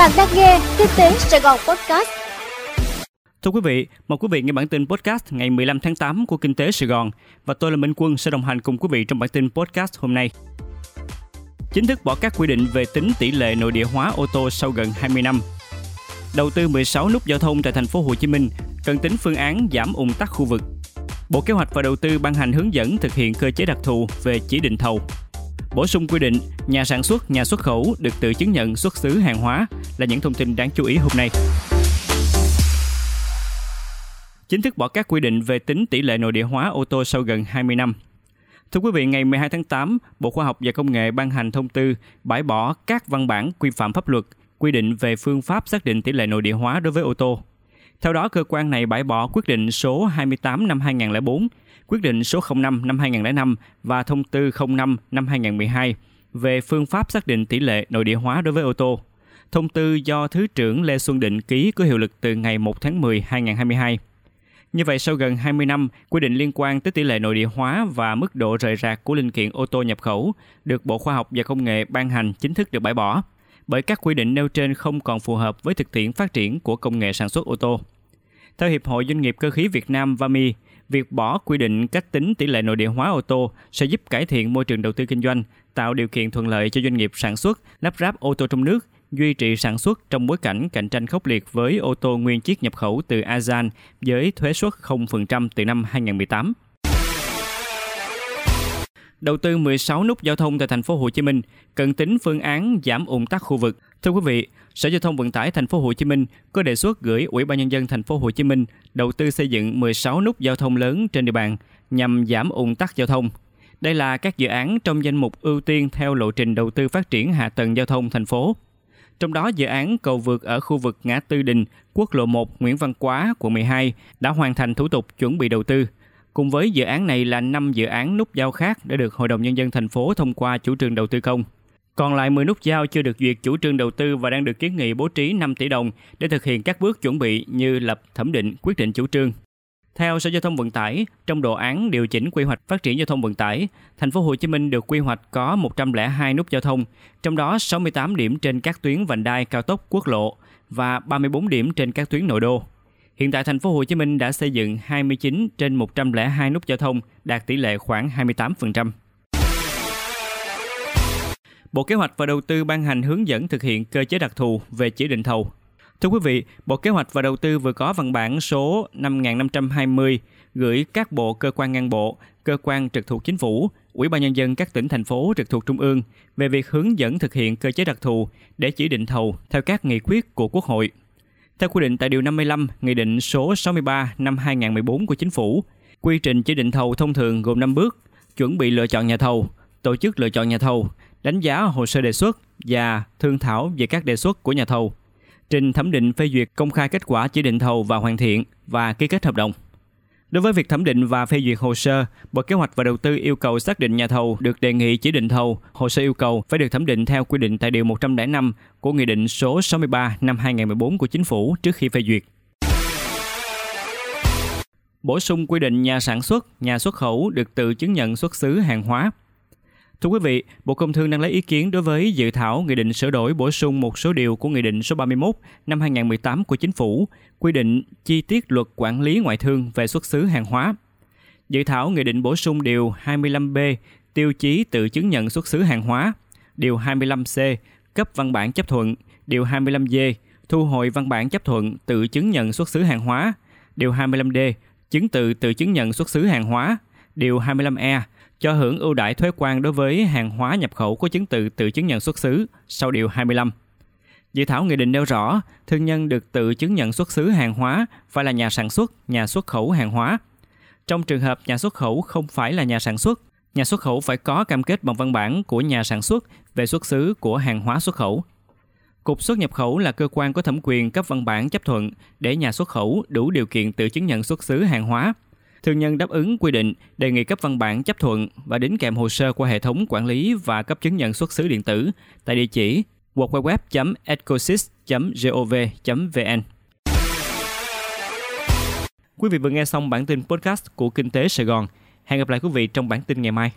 Bạn đang nghe Kinh tế Sài Gòn Podcast. Thưa quý vị, mời quý vị nghe bản tin podcast ngày 15 tháng 8 của Kinh tế Sài Gòn và tôi là Minh Quân sẽ đồng hành cùng quý vị trong bản tin podcast hôm nay. Chính thức bỏ các quy định về tính tỷ lệ nội địa hóa ô tô sau gần 20 năm. Đầu tư 16 nút giao thông tại thành phố Hồ Chí Minh cần tính phương án giảm ủng tắc khu vực. Bộ Kế hoạch và Đầu tư ban hành hướng dẫn thực hiện cơ chế đặc thù về chỉ định thầu. Bổ sung quy định nhà sản xuất, nhà xuất khẩu được tự chứng nhận xuất xứ hàng hóa là những thông tin đáng chú ý hôm nay. Chính thức bỏ các quy định về tính tỷ lệ nội địa hóa ô tô sau gần 20 năm. Thưa quý vị, ngày 12 tháng 8, Bộ Khoa học và Công nghệ ban hành thông tư bãi bỏ các văn bản quy phạm pháp luật quy định về phương pháp xác định tỷ lệ nội địa hóa đối với ô tô. Theo đó, cơ quan này bãi bỏ quyết định số 28 năm 2004, quyết định số 05 năm 2005 và thông tư 05 năm 2012 về phương pháp xác định tỷ lệ nội địa hóa đối với ô tô. Thông tư do Thứ trưởng Lê Xuân Định ký có hiệu lực từ ngày 1 tháng 10 2022. Như vậy, sau gần 20 năm, quy định liên quan tới tỷ lệ nội địa hóa và mức độ rời rạc của linh kiện ô tô nhập khẩu được Bộ Khoa học và Công nghệ ban hành chính thức được bãi bỏ, bởi các quy định nêu trên không còn phù hợp với thực tiễn phát triển của công nghệ sản xuất ô tô. Theo Hiệp hội Doanh nghiệp Cơ khí Việt Nam VAMI, việc bỏ quy định cách tính tỷ lệ nội địa hóa ô tô sẽ giúp cải thiện môi trường đầu tư kinh doanh, tạo điều kiện thuận lợi cho doanh nghiệp sản xuất, lắp ráp ô tô trong nước, duy trì sản xuất trong bối cảnh cạnh tranh khốc liệt với ô tô nguyên chiếc nhập khẩu từ ASEAN với thuế suất 0% từ năm 2018. Đầu tư 16 nút giao thông tại thành phố Hồ Chí Minh cần tính phương án giảm ủng tắc khu vực. Thưa quý vị, Sở Giao thông Vận tải thành phố Hồ Chí Minh có đề xuất gửi Ủy ban nhân dân thành phố Hồ Chí Minh đầu tư xây dựng 16 nút giao thông lớn trên địa bàn nhằm giảm ủng tắc giao thông. Đây là các dự án trong danh mục ưu tiên theo lộ trình đầu tư phát triển hạ tầng giao thông thành phố. Trong đó dự án cầu vượt ở khu vực ngã tư Đình, quốc lộ 1 Nguyễn Văn Quá, quận 12 đã hoàn thành thủ tục chuẩn bị đầu tư. Cùng với dự án này là 5 dự án nút giao khác đã được Hội đồng Nhân dân thành phố thông qua chủ trương đầu tư công. Còn lại 10 nút giao chưa được duyệt chủ trương đầu tư và đang được kiến nghị bố trí 5 tỷ đồng để thực hiện các bước chuẩn bị như lập thẩm định quyết định chủ trương. Theo Sở Giao thông Vận tải, trong đồ án điều chỉnh quy hoạch phát triển giao thông vận tải, thành phố Hồ Chí Minh được quy hoạch có 102 nút giao thông, trong đó 68 điểm trên các tuyến vành đai cao tốc quốc lộ và 34 điểm trên các tuyến nội đô. Hiện tại thành phố Hồ Chí Minh đã xây dựng 29 trên 102 nút giao thông, đạt tỷ lệ khoảng 28%. Bộ Kế hoạch và Đầu tư ban hành hướng dẫn thực hiện cơ chế đặc thù về chỉ định thầu. Thưa quý vị, Bộ Kế hoạch và Đầu tư vừa có văn bản số 5520 gửi các bộ cơ quan ngang bộ, cơ quan trực thuộc chính phủ, Ủy ban nhân dân các tỉnh thành phố trực thuộc trung ương về việc hướng dẫn thực hiện cơ chế đặc thù để chỉ định thầu theo các nghị quyết của Quốc hội. Theo quy định tại điều 55 Nghị định số 63 năm 2014 của Chính phủ, quy trình chỉ định thầu thông thường gồm 5 bước: chuẩn bị lựa chọn nhà thầu, tổ chức lựa chọn nhà thầu, đánh giá hồ sơ đề xuất và thương thảo về các đề xuất của nhà thầu, trình thẩm định phê duyệt công khai kết quả chỉ định thầu và hoàn thiện và ký kết hợp đồng. Đối với việc thẩm định và phê duyệt hồ sơ, Bộ Kế hoạch và Đầu tư yêu cầu xác định nhà thầu được đề nghị chỉ định thầu, hồ sơ yêu cầu phải được thẩm định theo quy định tại Điều 105 của Nghị định số 63 năm 2014 của Chính phủ trước khi phê duyệt. Bổ sung quy định nhà sản xuất, nhà xuất khẩu được tự chứng nhận xuất xứ hàng hóa Thưa quý vị, Bộ Công Thương đang lấy ý kiến đối với dự thảo Nghị định sửa đổi bổ sung một số điều của Nghị định số 31 năm 2018 của Chính phủ, quy định chi tiết luật quản lý ngoại thương về xuất xứ hàng hóa. Dự thảo Nghị định bổ sung điều 25B tiêu chí tự chứng nhận xuất xứ hàng hóa, điều 25C cấp văn bản chấp thuận, điều 25D thu hồi văn bản chấp thuận tự chứng nhận xuất xứ hàng hóa, điều 25D chứng từ tự chứng nhận xuất xứ hàng hóa, điều 25E cho hưởng ưu đãi thuế quan đối với hàng hóa nhập khẩu có chứng từ tự chứng nhận xuất xứ sau điều 25. Dự thảo nghị định nêu rõ, thương nhân được tự chứng nhận xuất xứ hàng hóa phải là nhà sản xuất, nhà xuất khẩu hàng hóa. Trong trường hợp nhà xuất khẩu không phải là nhà sản xuất, nhà xuất khẩu phải có cam kết bằng văn bản của nhà sản xuất về xuất xứ của hàng hóa xuất khẩu. Cục xuất nhập khẩu là cơ quan có thẩm quyền cấp văn bản chấp thuận để nhà xuất khẩu đủ điều kiện tự chứng nhận xuất xứ hàng hóa – thương nhân đáp ứng quy định, đề nghị cấp văn bản chấp thuận và đính kèm hồ sơ qua hệ thống quản lý và cấp chứng nhận xuất xứ điện tử tại địa chỉ www.ecosys.gov.vn Quý vị vừa nghe xong bản tin podcast của Kinh tế Sài Gòn. Hẹn gặp lại quý vị trong bản tin ngày mai.